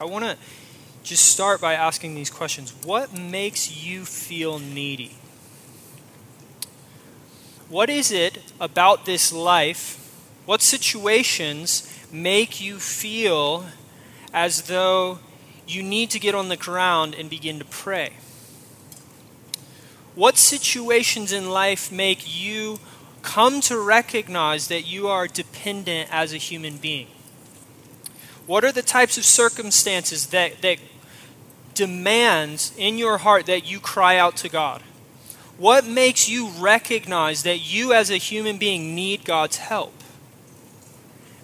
I want to just start by asking these questions. What makes you feel needy? What is it about this life? What situations make you feel as though you need to get on the ground and begin to pray? What situations in life make you come to recognize that you are dependent as a human being? What are the types of circumstances that, that demands in your heart that you cry out to God? What makes you recognize that you as a human being need God's help?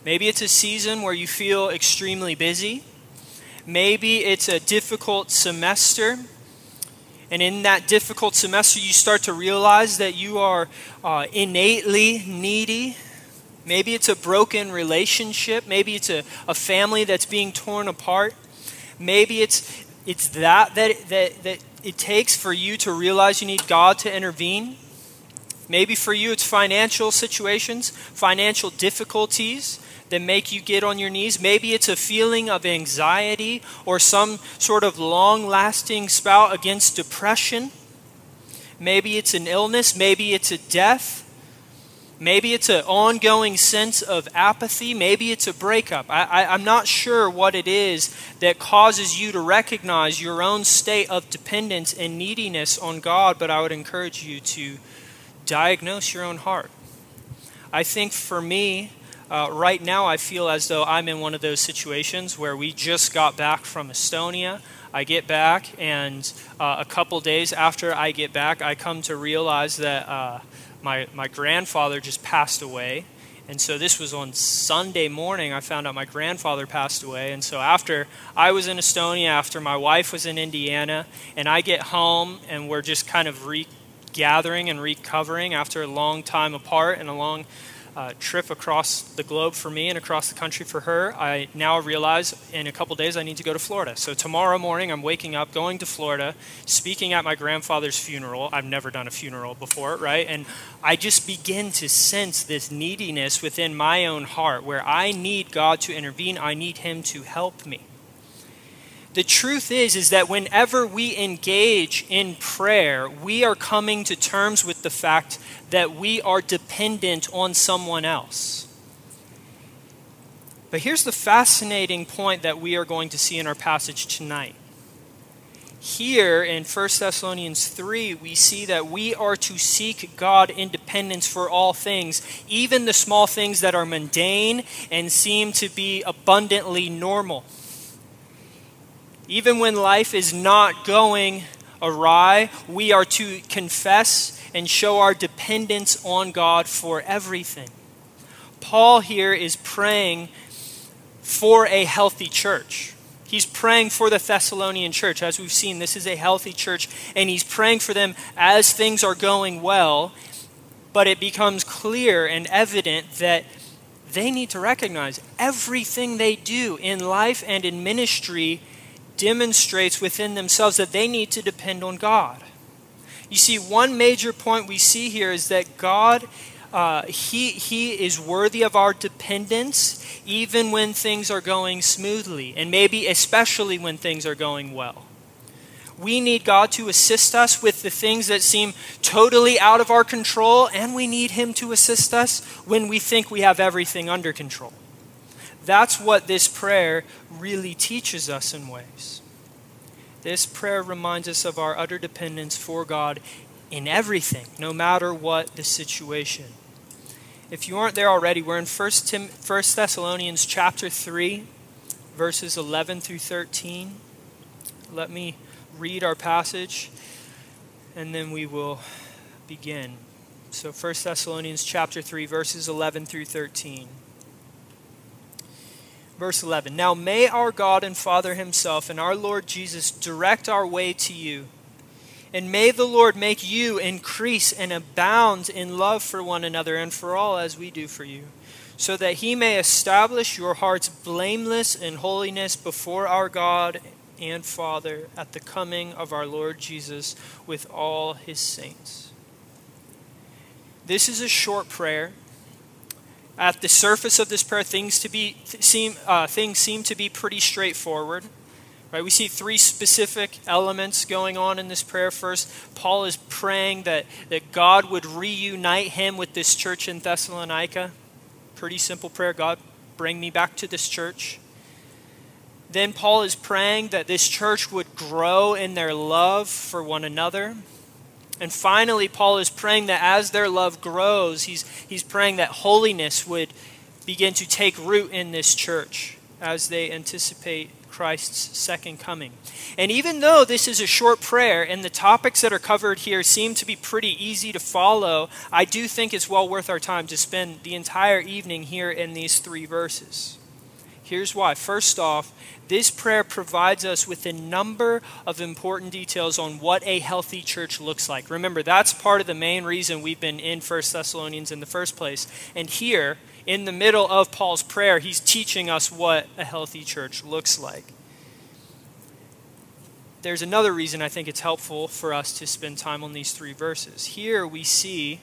Maybe it's a season where you feel extremely busy. Maybe it's a difficult semester. And in that difficult semester, you start to realize that you are uh, innately needy Maybe it's a broken relationship. Maybe it's a, a family that's being torn apart. Maybe it's, it's that, that, that, that it takes for you to realize you need God to intervene. Maybe for you it's financial situations, financial difficulties that make you get on your knees. Maybe it's a feeling of anxiety or some sort of long lasting spout against depression. Maybe it's an illness. Maybe it's a death. Maybe it's an ongoing sense of apathy. Maybe it's a breakup. I, am not sure what it is that causes you to recognize your own state of dependence and neediness on God, but I would encourage you to diagnose your own heart. I think for me, uh, right now, I feel as though I'm in one of those situations where we just got back from Estonia. I get back, and uh, a couple days after I get back, I come to realize that. Uh, my, my grandfather just passed away. And so this was on Sunday morning. I found out my grandfather passed away. And so after I was in Estonia, after my wife was in Indiana, and I get home and we're just kind of regathering and recovering after a long time apart and a long uh, trip across the globe for me and across the country for her, I now realize in a couple days I need to go to Florida. So tomorrow morning I'm waking up, going to Florida, speaking at my grandfather's funeral. I've never done a funeral before, right? And I just begin to sense this neediness within my own heart where I need God to intervene, I need Him to help me the truth is is that whenever we engage in prayer we are coming to terms with the fact that we are dependent on someone else but here's the fascinating point that we are going to see in our passage tonight here in 1 Thessalonians 3, we see that we are to seek God independence for all things, even the small things that are mundane and seem to be abundantly normal. Even when life is not going awry, we are to confess and show our dependence on God for everything. Paul here is praying for a healthy church. He's praying for the Thessalonian church. As we've seen, this is a healthy church, and he's praying for them as things are going well. But it becomes clear and evident that they need to recognize everything they do in life and in ministry demonstrates within themselves that they need to depend on God. You see, one major point we see here is that God, uh, he, he is worthy of our dependence even when things are going smoothly, and maybe especially when things are going well. We need God to assist us with the things that seem totally out of our control, and we need Him to assist us when we think we have everything under control. That's what this prayer really teaches us in ways. This prayer reminds us of our utter dependence for God in everything, no matter what the situation. If you aren't there already, we're in 1, Tim, 1 Thessalonians chapter 3, verses 11 through 13. Let me read our passage and then we will begin. So 1 Thessalonians chapter 3 verses 11 through 13. Verse 11 Now may our God and Father Himself and our Lord Jesus direct our way to you. And may the Lord make you increase and abound in love for one another and for all as we do for you, so that He may establish your hearts blameless in holiness before our God and Father at the coming of our Lord Jesus with all His saints. This is a short prayer at the surface of this prayer, things to be seem uh, things seem to be pretty straightforward. Right? We see three specific elements going on in this prayer. First, Paul is praying that, that God would reunite him with this church in Thessalonica. Pretty simple prayer God, bring me back to this church. Then Paul is praying that this church would grow in their love for one another. And finally, Paul is praying that as their love grows, he's, he's praying that holiness would begin to take root in this church as they anticipate Christ's second coming. And even though this is a short prayer and the topics that are covered here seem to be pretty easy to follow, I do think it's well worth our time to spend the entire evening here in these three verses. Here's why. First off, this prayer provides us with a number of important details on what a healthy church looks like. Remember, that's part of the main reason we've been in 1 Thessalonians in the first place. And here, in the middle of Paul's prayer, he's teaching us what a healthy church looks like. There's another reason I think it's helpful for us to spend time on these three verses. Here we see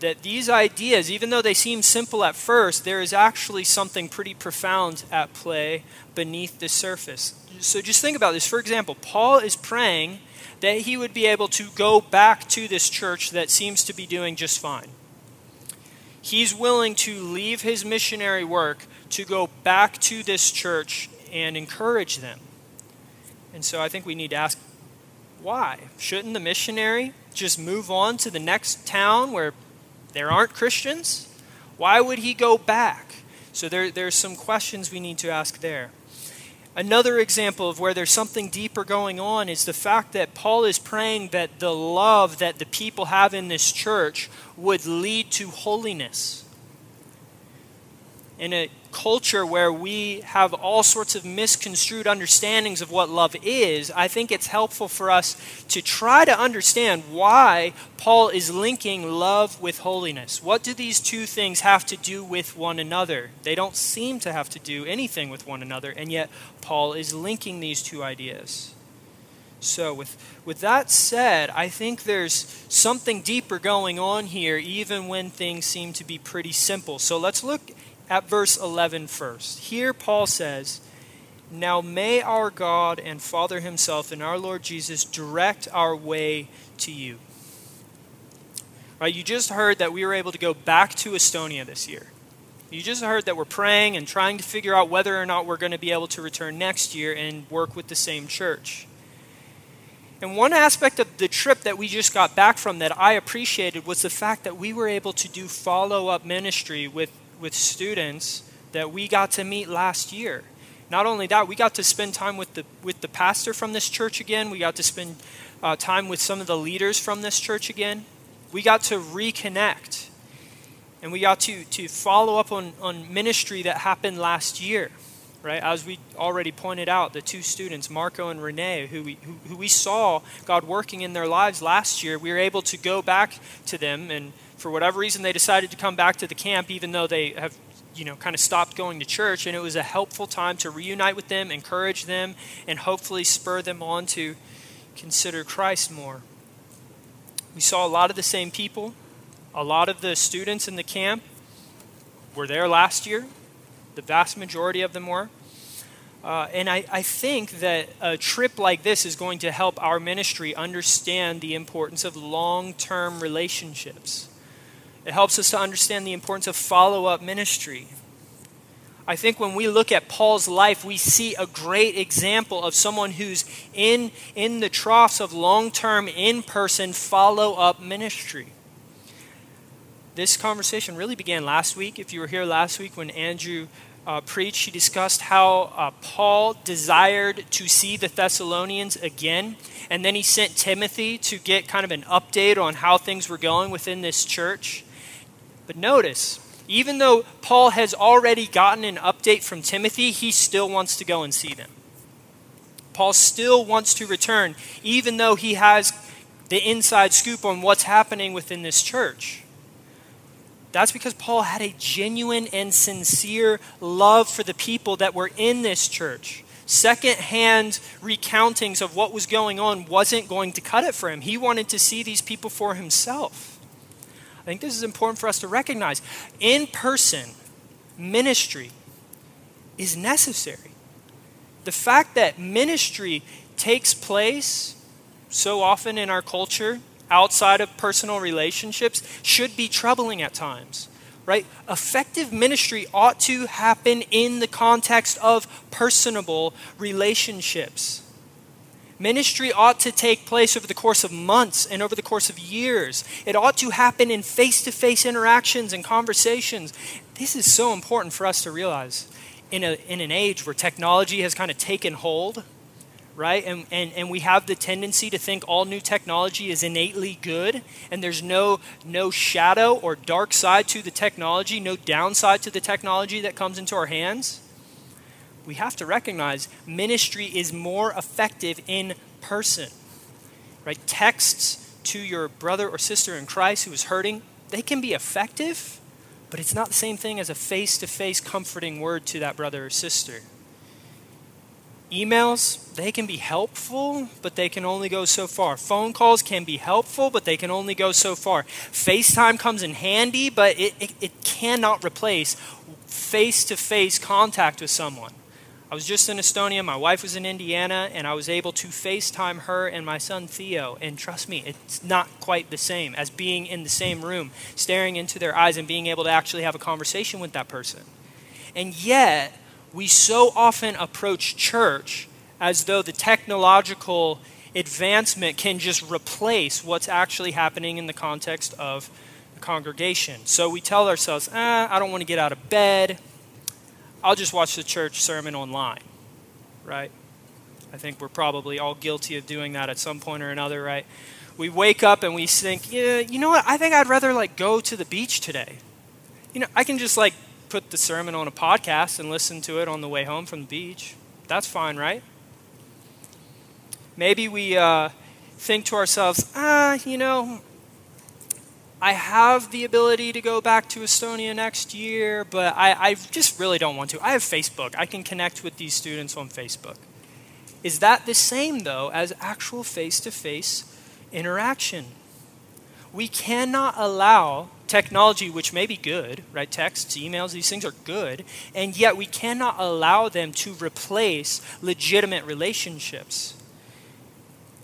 that these ideas, even though they seem simple at first, there is actually something pretty profound at play beneath the surface. So just think about this. For example, Paul is praying that he would be able to go back to this church that seems to be doing just fine. He's willing to leave his missionary work to go back to this church and encourage them. And so I think we need to ask why? Shouldn't the missionary just move on to the next town where there aren't Christians? Why would he go back? So there, there's some questions we need to ask there. Another example of where there's something deeper going on is the fact that Paul is praying that the love that the people have in this church would lead to holiness. In a culture where we have all sorts of misconstrued understandings of what love is, I think it's helpful for us to try to understand why Paul is linking love with holiness. What do these two things have to do with one another? They don't seem to have to do anything with one another, and yet Paul is linking these two ideas. So, with, with that said, I think there's something deeper going on here, even when things seem to be pretty simple. So, let's look at verse 11 first. Here, Paul says, Now may our God and Father Himself and our Lord Jesus direct our way to you. Right, you just heard that we were able to go back to Estonia this year. You just heard that we're praying and trying to figure out whether or not we're going to be able to return next year and work with the same church. And one aspect of the trip that we just got back from that I appreciated was the fact that we were able to do follow up ministry with with students that we got to meet last year. Not only that, we got to spend time with the with the pastor from this church again. We got to spend uh, time with some of the leaders from this church again. We got to reconnect, and we got to to follow up on on ministry that happened last year right? As we already pointed out, the two students, Marco and Renee, who we, who, who, we saw God working in their lives last year, we were able to go back to them, and for whatever reason, they decided to come back to the camp, even though they have, you know, kind of stopped going to church. And it was a helpful time to reunite with them, encourage them, and hopefully spur them on to consider Christ more. We saw a lot of the same people. A lot of the students in the camp were there last year the vast majority of them were. Uh, and I, I think that a trip like this is going to help our ministry understand the importance of long term relationships. It helps us to understand the importance of follow up ministry. I think when we look at Paul's life, we see a great example of someone who's in, in the troughs of long term, in person follow up ministry. This conversation really began last week. If you were here last week when Andrew uh, preached, he discussed how uh, Paul desired to see the Thessalonians again. And then he sent Timothy to get kind of an update on how things were going within this church. But notice, even though Paul has already gotten an update from Timothy, he still wants to go and see them. Paul still wants to return, even though he has the inside scoop on what's happening within this church. That's because Paul had a genuine and sincere love for the people that were in this church. Second-hand recountings of what was going on wasn't going to cut it for him. He wanted to see these people for himself. I think this is important for us to recognize. In person ministry is necessary. The fact that ministry takes place so often in our culture outside of personal relationships should be troubling at times right? Effective ministry ought to happen in the context of personable relationships. Ministry ought to take place over the course of months and over the course of years. It ought to happen in face to face interactions and conversations. This is so important for us to realize in, a, in an age where technology has kind of taken hold right? And, and, and we have the tendency to think all new technology is innately good, and there's no, no shadow or dark side to the technology, no downside to the technology that comes into our hands. We have to recognize ministry is more effective in person, right? Texts to your brother or sister in Christ who is hurting, they can be effective, but it's not the same thing as a face to face comforting word to that brother or sister. Emails, they can be helpful, but they can only go so far. Phone calls can be helpful, but they can only go so far. FaceTime comes in handy, but it, it, it cannot replace face to face contact with someone. I was just in Estonia, my wife was in Indiana, and I was able to FaceTime her and my son Theo. And trust me, it's not quite the same as being in the same room, staring into their eyes, and being able to actually have a conversation with that person. And yet, we so often approach church as though the technological advancement can just replace what's actually happening in the context of the congregation. So we tell ourselves, eh, I don't want to get out of bed. I'll just watch the church sermon online, right? I think we're probably all guilty of doing that at some point or another, right? We wake up and we think, yeah, you know what? I think I'd rather like go to the beach today. You know, I can just like put the sermon on a podcast and listen to it on the way home from the beach. That's fine, right? Maybe we uh, think to ourselves, ah, you know, I have the ability to go back to Estonia next year, but I, I just really don't want to. I have Facebook. I can connect with these students on Facebook. Is that the same, though, as actual face to face interaction? We cannot allow technology, which may be good, right? Texts, emails, these things are good, and yet we cannot allow them to replace legitimate relationships.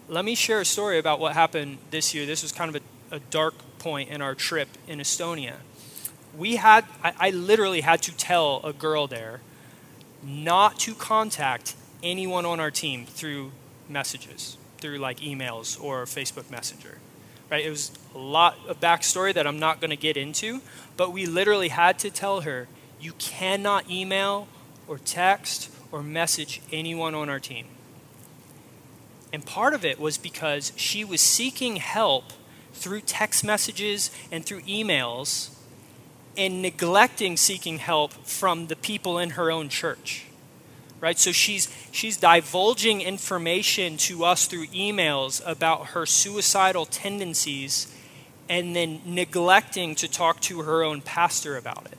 Let me share a story about what happened this year. This was kind of a, a dark point in our trip in Estonia. We had, I, I literally had to tell a girl there not to contact anyone on our team through messages, through like emails or Facebook Messenger right? It was a lot of backstory that I'm not going to get into, but we literally had to tell her, you cannot email or text or message anyone on our team. And part of it was because she was seeking help through text messages and through emails and neglecting seeking help from the people in her own church right? So she's she's divulging information to us through emails about her suicidal tendencies and then neglecting to talk to her own pastor about it.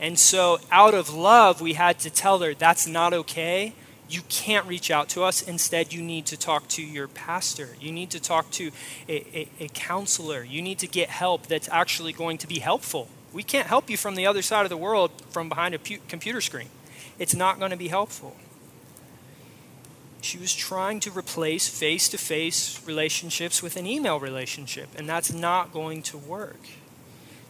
And so out of love we had to tell her that's not okay you can't reach out to us. Instead you need to talk to your pastor. You need to talk to a, a, a counselor. You need to get help that's actually going to be helpful. We can't help you from the other side of the world from behind a pu- computer screen. It's not going to be helpful. She was trying to replace face to face relationships with an email relationship, and that's not going to work.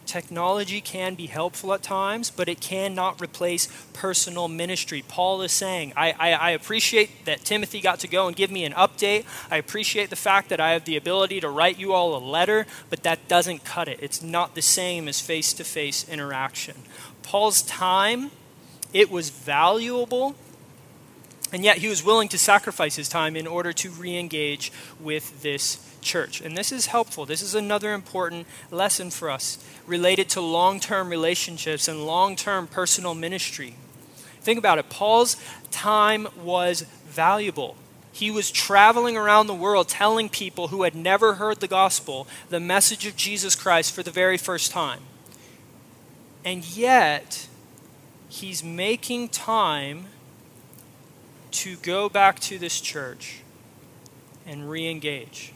Technology can be helpful at times, but it cannot replace personal ministry. Paul is saying, I, I, I, appreciate that Timothy got to go and give me an update. I appreciate the fact that I have the ability to write you all a letter, but that doesn't cut it. It's not the same as face to face interaction. Paul's time it was valuable, and yet he was willing to sacrifice his time in order to re engage with this church. And this is helpful. This is another important lesson for us related to long term relationships and long term personal ministry. Think about it. Paul's time was valuable. He was traveling around the world telling people who had never heard the gospel the message of Jesus Christ for the very first time. And yet, he's making time to go back to this church and re engage,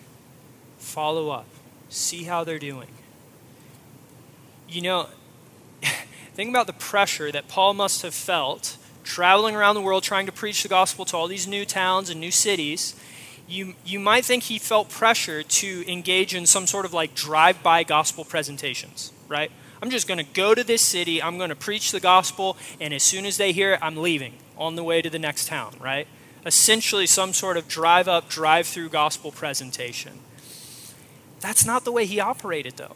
follow up, see how they're doing. You know, think about the pressure that Paul must have felt traveling around the world trying to preach the gospel to all these new towns and new cities, you, you might think he felt pressure to engage in some sort of like drive by gospel presentations, right? I'm just going to go to this city, I'm going to preach the gospel, and as soon as they hear it, I'm leaving on the way to the next town, right? Essentially, some sort of drive up, drive through gospel presentation. That's not the way he operated, though.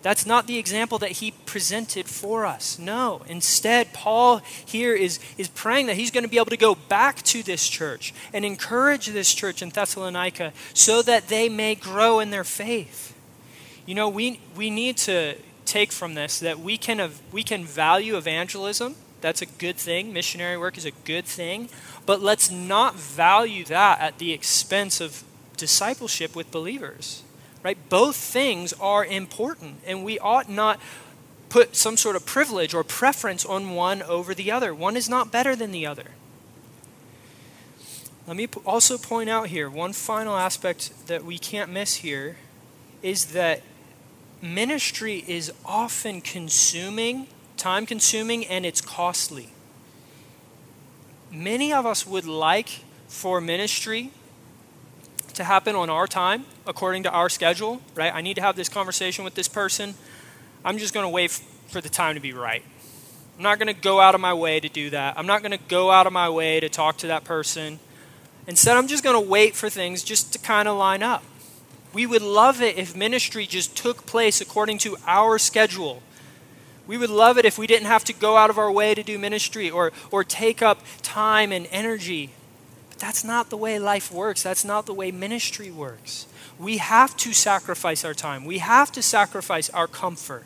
That's not the example that he presented for us. No. Instead, Paul here is, is praying that he's going to be able to go back to this church and encourage this church in Thessalonica so that they may grow in their faith. You know, we, we need to take from this that we can, we can value evangelism. That's a good thing. Missionary work is a good thing. But let's not value that at the expense of discipleship with believers right? Both things are important, and we ought not put some sort of privilege or preference on one over the other. One is not better than the other. Let me also point out here one final aspect that we can't miss here is that ministry is often consuming, time consuming, and it's costly. Many of us would like for ministry to happen on our time, according to our schedule, right? I need to have this conversation with this person. I'm just going to wait for the time to be right. I'm not going to go out of my way to do that. I'm not going to go out of my way to talk to that person. Instead, I'm just going to wait for things just to kind of line up. We would love it if ministry just took place according to our schedule. We would love it if we didn't have to go out of our way to do ministry or, or take up time and energy that's not the way life works. That's not the way ministry works. We have to sacrifice our time, we have to sacrifice our comfort.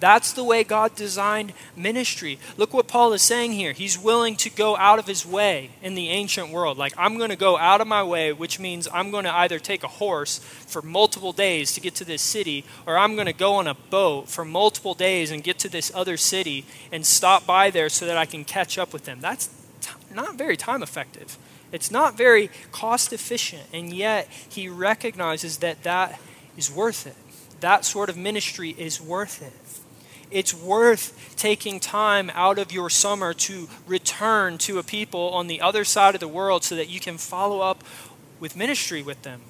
That's the way God designed ministry. Look what Paul is saying here. He's willing to go out of his way in the ancient world. Like, I'm going to go out of my way, which means I'm going to either take a horse for multiple days to get to this city, or I'm going to go on a boat for multiple days and get to this other city and stop by there so that I can catch up with them. That's t- not very time effective. It's not very cost efficient, and yet he recognizes that that is worth it. That sort of ministry is worth it. It's worth taking time out of your summer to return to a people on the other side of the world so that you can follow up with ministry with them.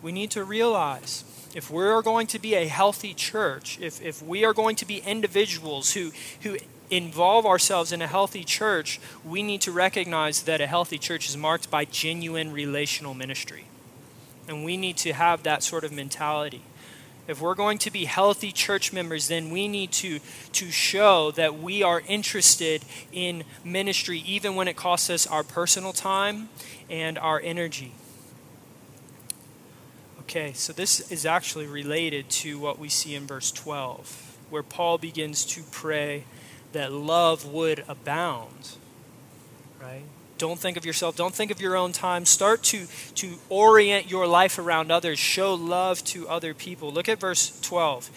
We need to realize if we're going to be a healthy church, if, if we are going to be individuals who, who involve ourselves in a healthy church, we need to recognize that a healthy church is marked by genuine relational ministry. And we need to have that sort of mentality. If we're going to be healthy church members, then we need to, to show that we are interested in ministry, even when it costs us our personal time and our energy. Okay, so this is actually related to what we see in verse 12, where Paul begins to pray that love would abound. Right? Don't think of yourself. Don't think of your own time. Start to, to orient your life around others. Show love to other people. Look at verse 12.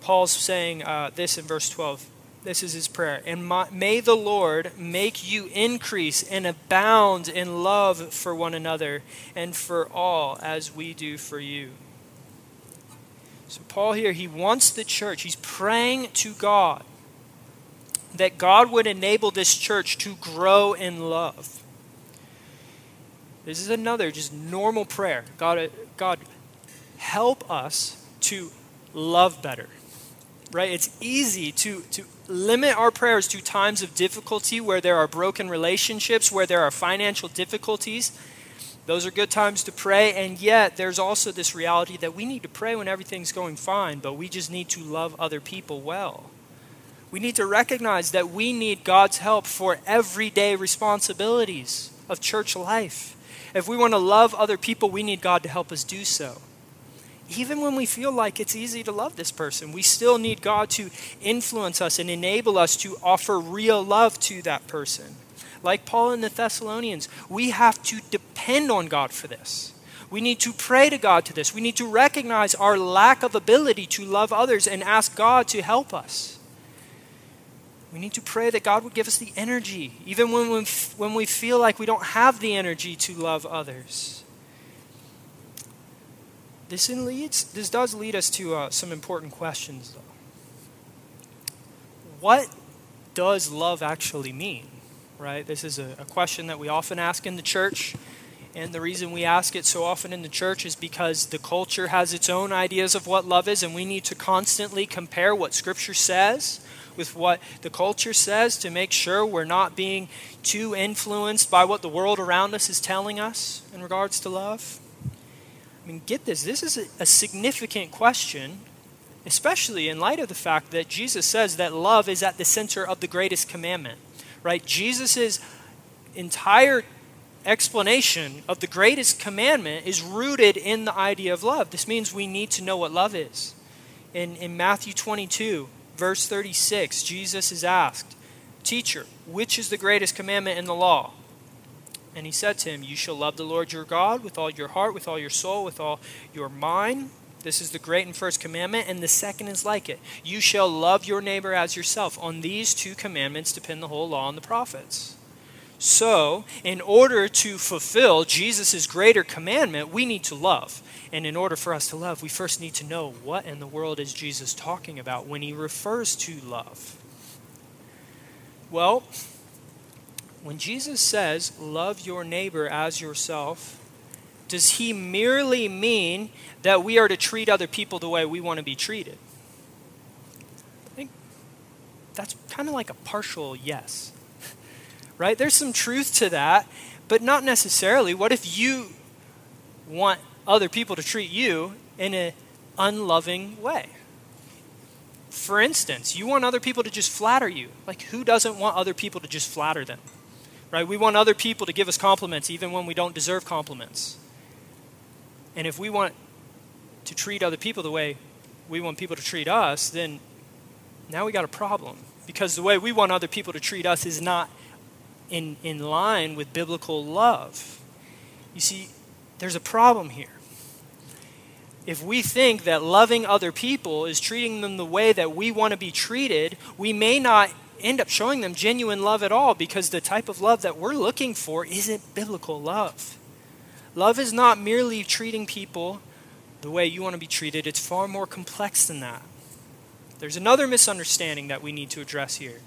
Paul's saying uh, this in verse 12. This is his prayer. And my, may the Lord make you increase and abound in love for one another and for all as we do for you. So, Paul here, he wants the church, he's praying to God that God would enable this church to grow in love. This is another just normal prayer. God, God, help us to love better. Right? It's easy to, to limit our prayers to times of difficulty where there are broken relationships, where there are financial difficulties. Those are good times to pray, and yet there's also this reality that we need to pray when everything's going fine, but we just need to love other people well. We need to recognize that we need God's help for everyday responsibilities of church life. If we want to love other people, we need God to help us do so. Even when we feel like it's easy to love this person, we still need God to influence us and enable us to offer real love to that person. Like Paul and the Thessalonians, we have to depend on God for this. We need to pray to God to this. We need to recognize our lack of ability to love others and ask God to help us. We need to pray that God would give us the energy, even when we, when we feel like we don't have the energy to love others. This, leads, this does lead us to uh, some important questions, though. What does love actually mean? Right? This is a, a question that we often ask in the church. And the reason we ask it so often in the church is because the culture has its own ideas of what love is, and we need to constantly compare what Scripture says with what the culture says to make sure we're not being too influenced by what the world around us is telling us in regards to love. I mean, get this this is a, a significant question, especially in light of the fact that Jesus says that love is at the center of the greatest commandment, right? Jesus' entire explanation of the greatest commandment is rooted in the idea of love. This means we need to know what love is. In, in Matthew 22, verse 36, Jesus is asked, Teacher, which is the greatest commandment in the law? And he said to him, You shall love the Lord your God with all your heart, with all your soul, with all your mind. This is the great and first commandment, and the second is like it. You shall love your neighbor as yourself. On these two commandments depend the whole law and the prophets. So, in order to fulfill Jesus' greater commandment, we need to love. And in order for us to love, we first need to know what in the world is Jesus talking about when he refers to love. Well, when Jesus says, Love your neighbor as yourself, does he merely mean that we are to treat other people the way we want to be treated? I think that's kind of like a partial yes right? There's some truth to that, but not necessarily. What if you want other people to treat you in an unloving way? For instance, you want other people to just flatter you. Like, who doesn't want other people to just flatter them? Right? We want other people to give us compliments even when we don't deserve compliments. And if we want to treat other people the way we want people to treat us, then now we got a problem. Because the way we want other people to treat us is not in, in line with biblical love. You see, there's a problem here. If we think that loving other people is treating them the way that we want to be treated, we may not end up showing them genuine love at all because the type of love that we're looking for isn't biblical love. Love is not merely treating people the way you want to be treated, it's far more complex than that. There's another misunderstanding that we need to address here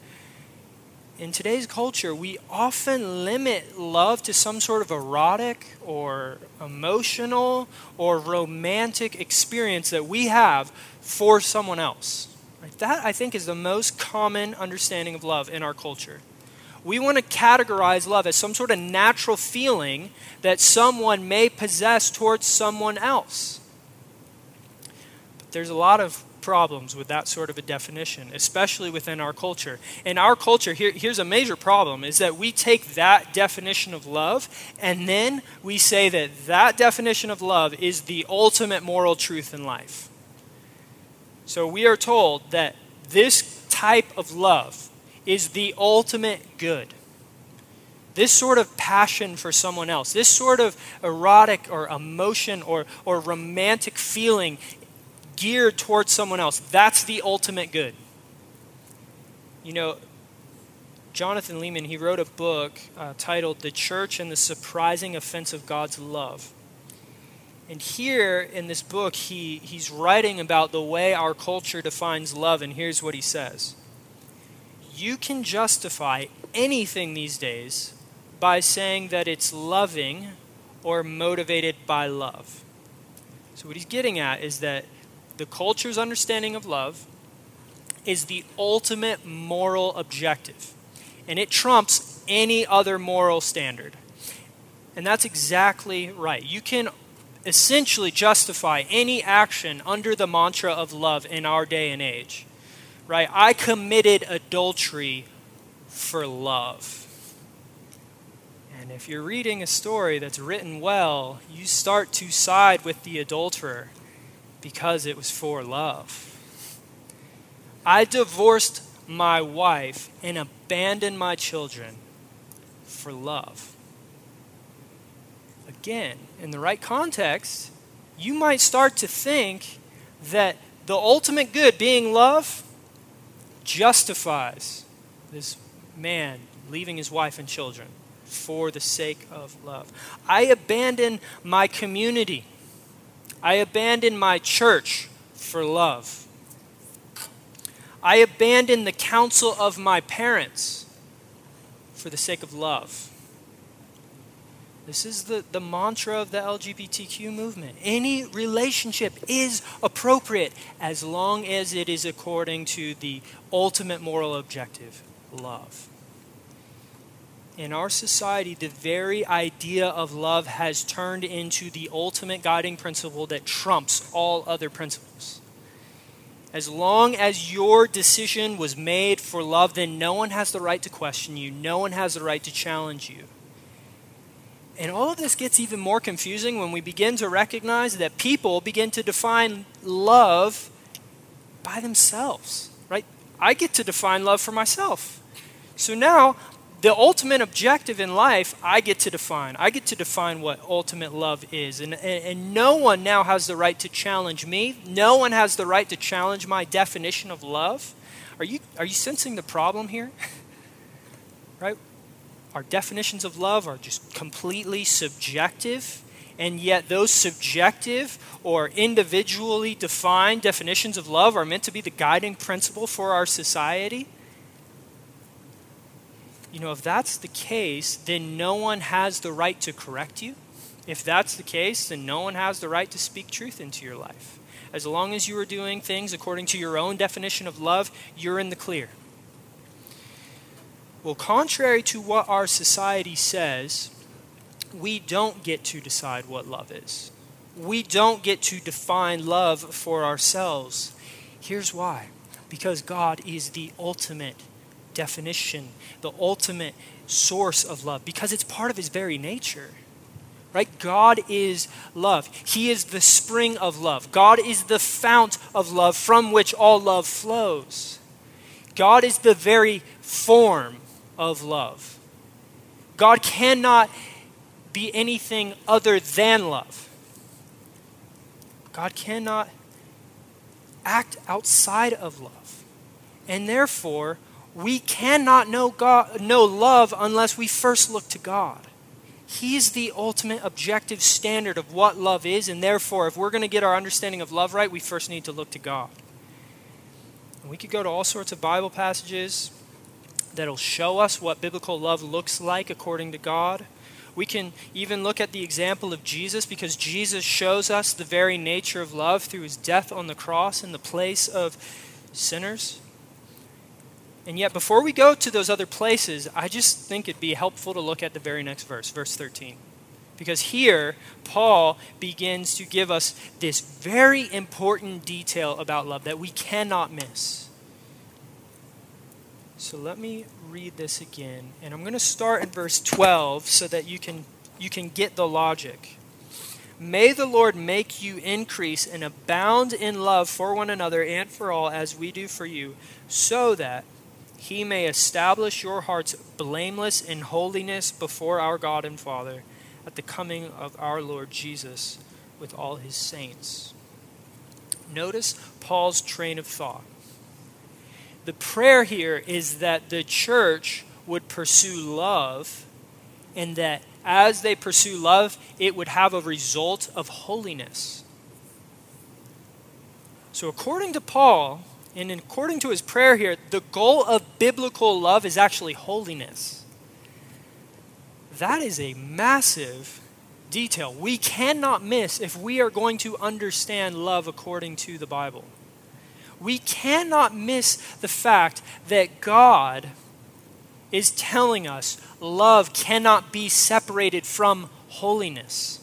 in today's culture, we often limit love to some sort of erotic or emotional or romantic experience that we have for someone else. Right? That, I think, is the most common understanding of love in our culture. We want to categorize love as some sort of natural feeling that someone may possess towards someone else. There's a lot of problems with that sort of a definition, especially within our culture. In our culture, here, here's a major problem is that we take that definition of love and then we say that that definition of love is the ultimate moral truth in life. So we are told that this type of love is the ultimate good. This sort of passion for someone else, this sort of erotic or emotion or, or romantic feeling geared towards someone else. That's the ultimate good. You know, Jonathan Leeman, he wrote a book uh, titled The Church and the Surprising Offense of God's Love. And here in this book, he, he's writing about the way our culture defines love, and here's what he says You can justify anything these days by saying that it's loving or motivated by love. So, what he's getting at is that the culture's understanding of love is the ultimate moral objective, and it trumps any other moral standard. And that's exactly right. You can essentially justify any action under the mantra of love in our day and age. Right? I committed adultery for love. And if you're reading a story that's written well, you start to side with the adulterer because it was for love. I divorced my wife and abandoned my children for love. Again, in the right context, you might start to think that the ultimate good, being love, justifies this man leaving his wife and children for the sake of love. I abandon my community I abandon my church for love. I abandon the counsel of my parents for the sake of love. This is the, the mantra of the LGBTQ movement. Any relationship is appropriate as long as it is according to the ultimate moral objective love. In our society, the very idea of love has turned into the ultimate guiding principle that trumps all other principles. As long as your decision was made for love, then no one has the right to question you, no one has the right to challenge you. And all of this gets even more confusing when we begin to recognize that people begin to define love by themselves, right? I get to define love for myself. So now the ultimate objective in life I get to define. I get to define what ultimate love is. And, and, and, no one now has the right to challenge me. No one has the right to challenge my definition of love. Are you, are you sensing the problem here? right? Our definitions of love are just completely subjective. And yet, those subjective or individually defined definitions of love are meant to be the guiding principle for our society you know, if that's the case, then no one has the right to correct you. If that's the case, then no one has the right to speak truth into your life. As long as you are doing things according to your own definition of love, you're in the clear. Well, contrary to what our society says, we don't get to decide what love is. We don't get to define love for ourselves. Here's why because God is the ultimate definition, the ultimate source of love, because it's part of his very nature. Right? God is love. He is the spring of love. God is the fount of love from which all love flows. God is the very form of love. God cannot be anything other than love. God cannot act outside of love. And therefore, we cannot know, God, know love unless we first look to God. He's the ultimate objective standard of what love is, and therefore, if we're going to get our understanding of love right, we first need to look to God. And we could go to all sorts of Bible passages that'll show us what biblical love looks like according to God. We can even look at the example of Jesus because Jesus shows us the very nature of love through his death on the cross in the place of sinners. And yet, before we go to those other places, I just think it'd be helpful to look at the very next verse, verse 13. Because here, Paul begins to give us this very important detail about love that we cannot miss. So let me read this again. And I'm going to start in verse 12 so that you can, you can get the logic. May the Lord make you increase and abound in love for one another and for all, as we do for you, so that he may establish your hearts blameless in holiness before our God and Father at the coming of our Lord Jesus with all his saints. Notice Paul's train of thought. The prayer here is that the church would pursue love, and that as they pursue love, it would have a result of holiness. So, according to Paul, and according to his prayer here, the goal of biblical love is actually holiness. That is a massive detail we cannot miss if we are going to understand love according to the Bible. We cannot miss the fact that God is telling us love cannot be separated from holiness.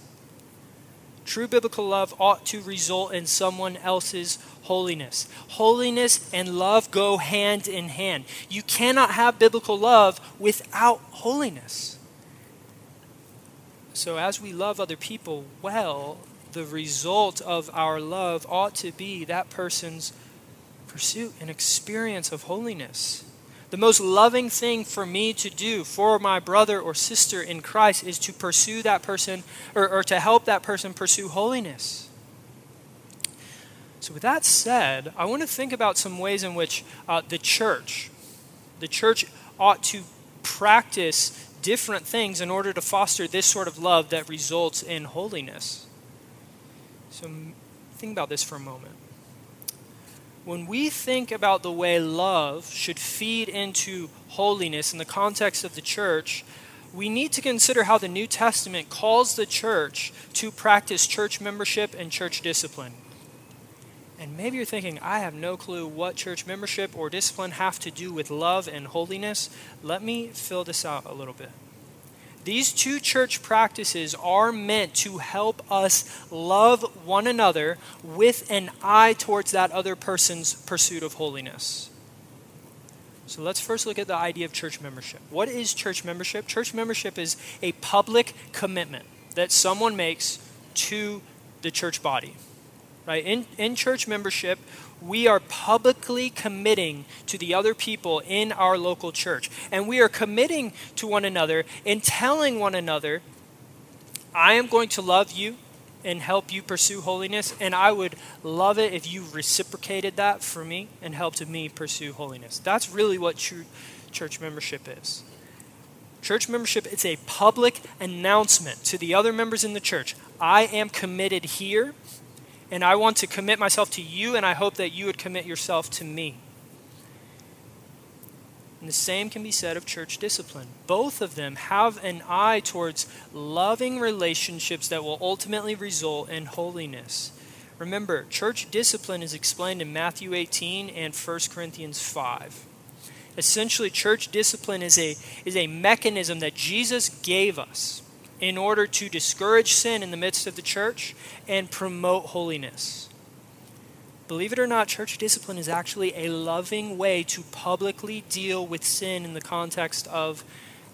True biblical love ought to result in someone else's holiness. Holiness and love go hand in hand. You cannot have biblical love without holiness. So, as we love other people well, the result of our love ought to be that person's pursuit and experience of holiness. The most loving thing for me to do for my brother or sister in Christ is to pursue that person or, or to help that person pursue holiness. So, with that said, I want to think about some ways in which uh, the church, the church ought to practice different things in order to foster this sort of love that results in holiness. So, think about this for a moment. when we think about the way love should feed into holiness in the context of the church, we need to consider how the New Testament calls the church to practice church membership and church discipline. And maybe you're thinking, I have no clue what church membership or discipline have to do with love and holiness. Let me fill this out a little bit. These two church practices are meant to help us love one another with an eye towards that other person's pursuit of holiness. So let's first look at the idea of church membership. What is church membership? Church membership is a public commitment that someone makes to the church body. Right? In, in church membership, we are publicly committing to the other people in our local church. And we are committing to one another and telling one another, I am going to love you and help you pursue holiness. And I would love it if you reciprocated that for me and helped me pursue holiness. That's really what true church membership is. Church membership is a public announcement to the other members in the church. I am committed here, and I want to commit myself to you, and I hope that you would commit yourself to me. And the same can be said of church discipline. Both of them have an eye towards loving relationships that will ultimately result in holiness. Remember, church discipline is explained in Matthew 18 and 1 Corinthians 5. Essentially, church discipline is a, is a mechanism that Jesus gave us in order to discourage sin in the midst of the church and promote holiness. Believe it or not, church discipline is actually a loving way to publicly deal with sin in the context of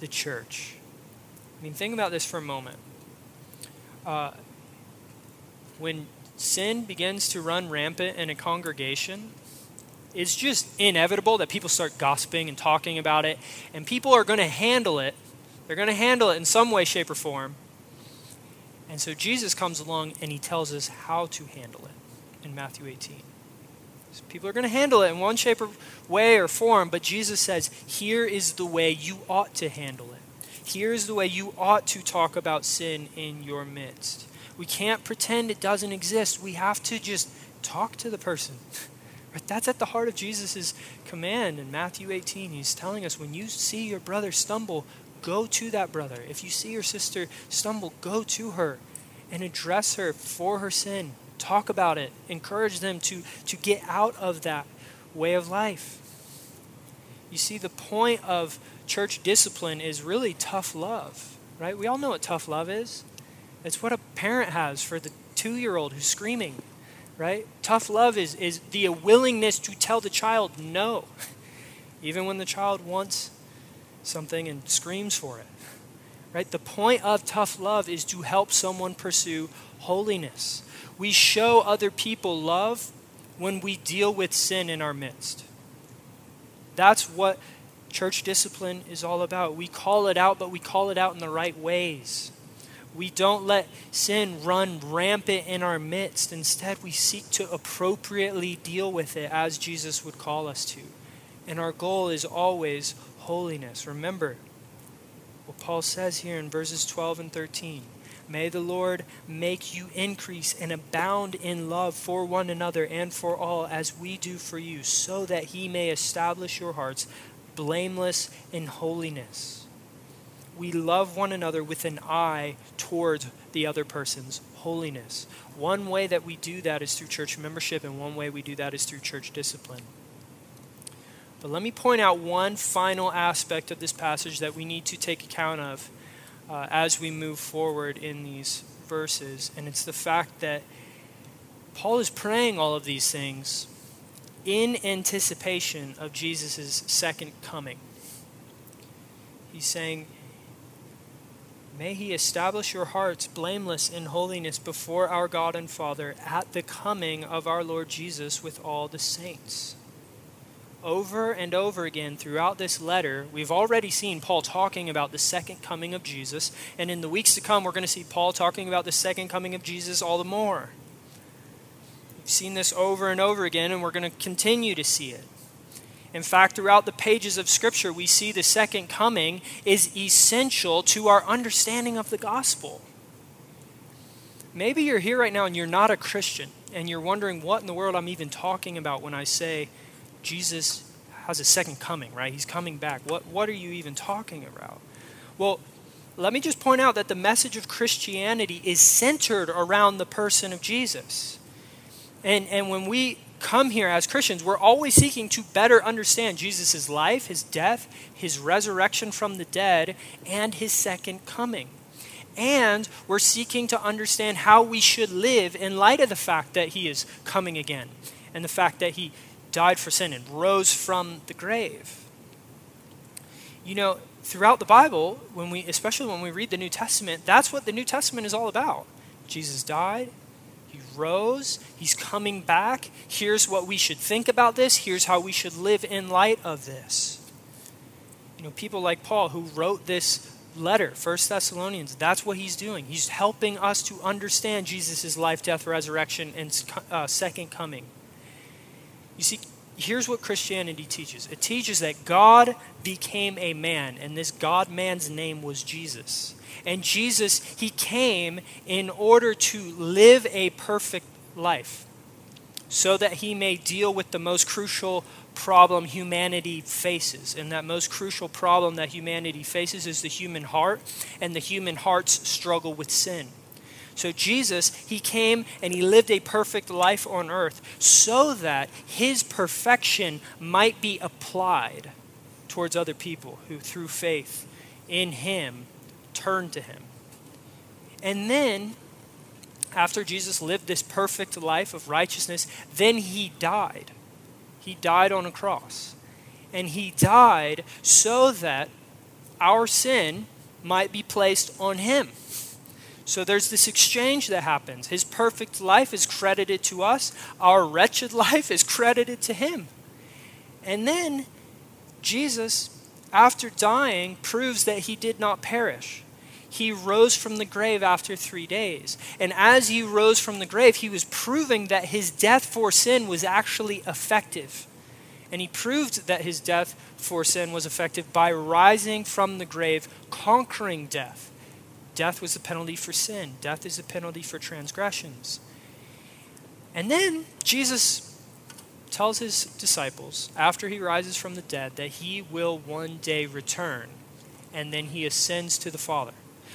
the church. I mean, think about this for a moment. Uh, when sin begins to run rampant in a congregation, it's just inevitable that people start gossiping and talking about it, and people are going to handle it. They're going to handle it in some way, shape, or form. And so Jesus comes along and he tells us how to handle it in Matthew 18. So people are going to handle it in one shape or way or form, but Jesus says, here is the way you ought to handle it. Here is the way you ought to talk about sin in your midst. We can't pretend it doesn't exist. We have to just talk to the person. Right? That's at the heart of Jesus' command in Matthew 18. He's telling us when you see your brother stumble, go to that brother. If you see your sister stumble, go to her and address her for her sin talk about it, encourage them to, to get out of that way of life. You see, the point of church discipline is really tough love, right? We all know what tough love is. It's what a parent has for the two year old who's screaming, right? Tough love is, is the willingness to tell the child no, even when the child wants something and screams for it. Right? The point of tough love is to help someone pursue holiness. We show other people love when we deal with sin in our midst. That's what church discipline is all about. We call it out, but we call it out in the right ways. We don't let sin run rampant in our midst. Instead, we seek to appropriately deal with it as Jesus would call us to. And our goal is always holiness. Remember what Paul says here in verses 12 and 13. May the Lord make you increase and abound in love for one another and for all, as we do for you, so that he may establish your hearts blameless in holiness. We love one another with an eye towards the other person's holiness. One way that we do that is through church membership, and one way we do that is through church discipline. But let me point out one final aspect of this passage that we need to take account of uh, as we move forward in these verses. And it's the fact that Paul is praying all of these things in anticipation of Jesus' second coming. He's saying, May he establish your hearts blameless in holiness before our God and Father at the coming of our Lord Jesus with all the saints over and over again throughout this letter, we've already seen Paul talking about the second coming of Jesus. And in the weeks to come, we're going to see Paul talking about the second coming of Jesus all the more. We've seen this over and over again, and we're going to continue to see it. In fact, throughout the pages of Scripture, we see the second coming is essential to our understanding of the gospel. Maybe you're here right now and you're not a Christian and you're wondering what in the world I'm even talking about when I say Jesus has a second coming, right? He's coming back. What, what are you even talking about? Well, let me just point out that the message of Christianity is centered around the person of Jesus. And, and when we come here as Christians, we're always seeking to better understand Jesus' life, his death, his resurrection from the dead, and his second coming. And we're seeking to understand how we should live in light of the fact that he is coming again and the fact that he died for sin and rose from the grave. You know, throughout the Bible, when we especially when we read the New Testament, that's what the New Testament is all about. Jesus died, he rose, he's coming back. Here's what we should think about this. Here's how we should live in light of this. You know, people like Paul who wrote this letter, First Thessalonians, that's what he's doing. He's helping us to understand Jesus' life, death, resurrection, and uh, second coming. You see, here's what Christianity teaches it teaches that God became a man, and this God man's name was Jesus. And Jesus, he came in order to live a perfect life so that he may deal with the most crucial problem humanity faces. And that most crucial problem that humanity faces is the human heart and the human heart's struggle with sin. So Jesus, he came and he lived a perfect life on earth so that his perfection might be applied towards other people who through faith in him turn to him. And then after Jesus lived this perfect life of righteousness, then he died. He died on a cross. And he died so that our sin might be placed on him. So there's this exchange that happens. His perfect life is credited to us, our wretched life is credited to him. And then Jesus, after dying, proves that he did not perish. He rose from the grave after three days. And as he rose from the grave, he was proving that his death for sin was actually effective. And he proved that his death for sin was effective by rising from the grave, conquering death Death was the penalty for sin, death is the penalty for transgressions. And then Jesus tells his disciples, after he rises from the dead, that he will one day return, and then he ascends to the Father.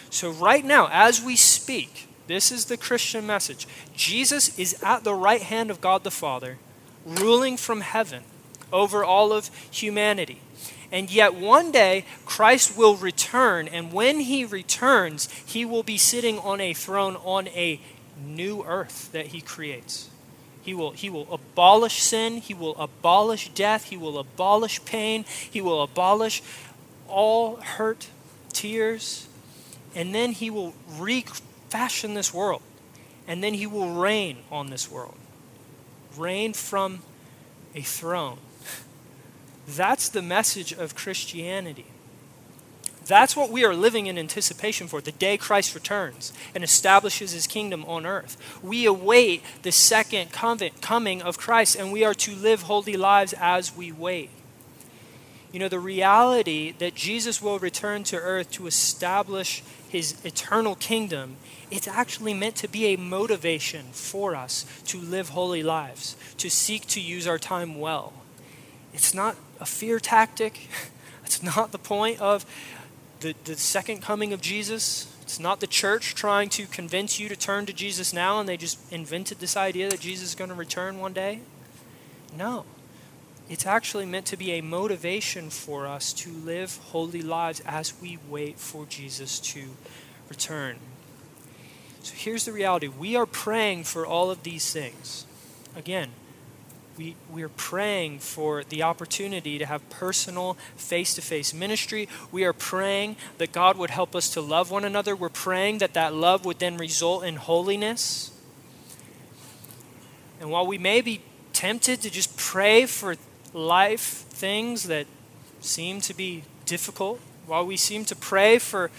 So, right now, as we speak, this is the Christian message Jesus is at the right hand of God the Father, ruling from heaven over all of humanity. And yet, one day, Christ will return, and when he returns, he will be sitting on a throne on a new earth that he creates. He will, he will abolish sin, he will abolish death, he will abolish pain, he will abolish all hurt, tears, and then he will refashion this world. And then he will reign on this world. Reign from a throne that's the message of Christianity. That's what we are living in anticipation for the day Christ returns and establishes his kingdom on earth. We await the second coming of Christ, and we are to live holy lives as we wait. You know, the reality that Jesus will return to earth to establish his eternal kingdom, it's actually meant to be a motivation for us to live holy lives, to seek to use our time well. It's not a fear tactic. It's not the point of the, the second coming of Jesus. It's not the church trying to convince you to turn to Jesus now and they just invented this idea that Jesus is going to return one day. No. It's actually meant to be a motivation for us to live holy lives as we wait for Jesus to return. So here's the reality we are praying for all of these things. Again, we, we're praying for the opportunity to have personal face to face ministry. We are praying that God would help us to love one another. We're praying that that love would then result in holiness. And while we may be tempted to just pray for life things that seem to be difficult, while we seem to pray for,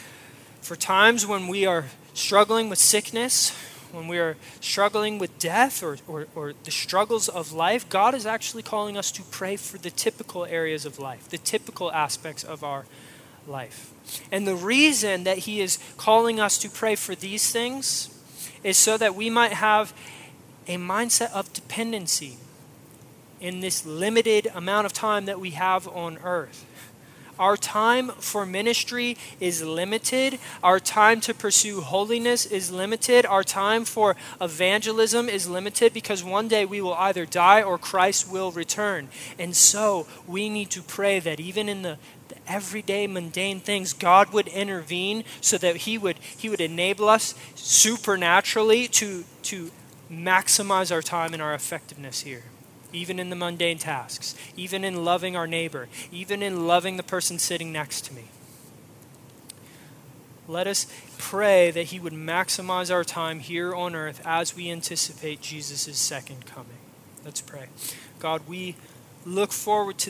for times when we are struggling with sickness, when we are struggling with death or, or, or, the struggles of life, God is actually calling us to pray for the typical areas of life, the typical aspects of our life. And the reason that He is calling us to pray for these things is so that we might have a mindset of dependency in this limited amount of time that we have on earth. Our time for ministry is limited. Our time to pursue holiness is limited. Our time for evangelism is limited because one day we will either die or Christ will return. And so we need to pray that even in the, everyday mundane things, God would intervene so that He would He would enable us supernaturally to to maximize our time and our effectiveness here even in the mundane tasks, even in loving our neighbor, even in loving the person sitting next to me. Let us pray that He would maximize our time here on earth as we anticipate Jesus' second coming. Let's pray. God, we look forward to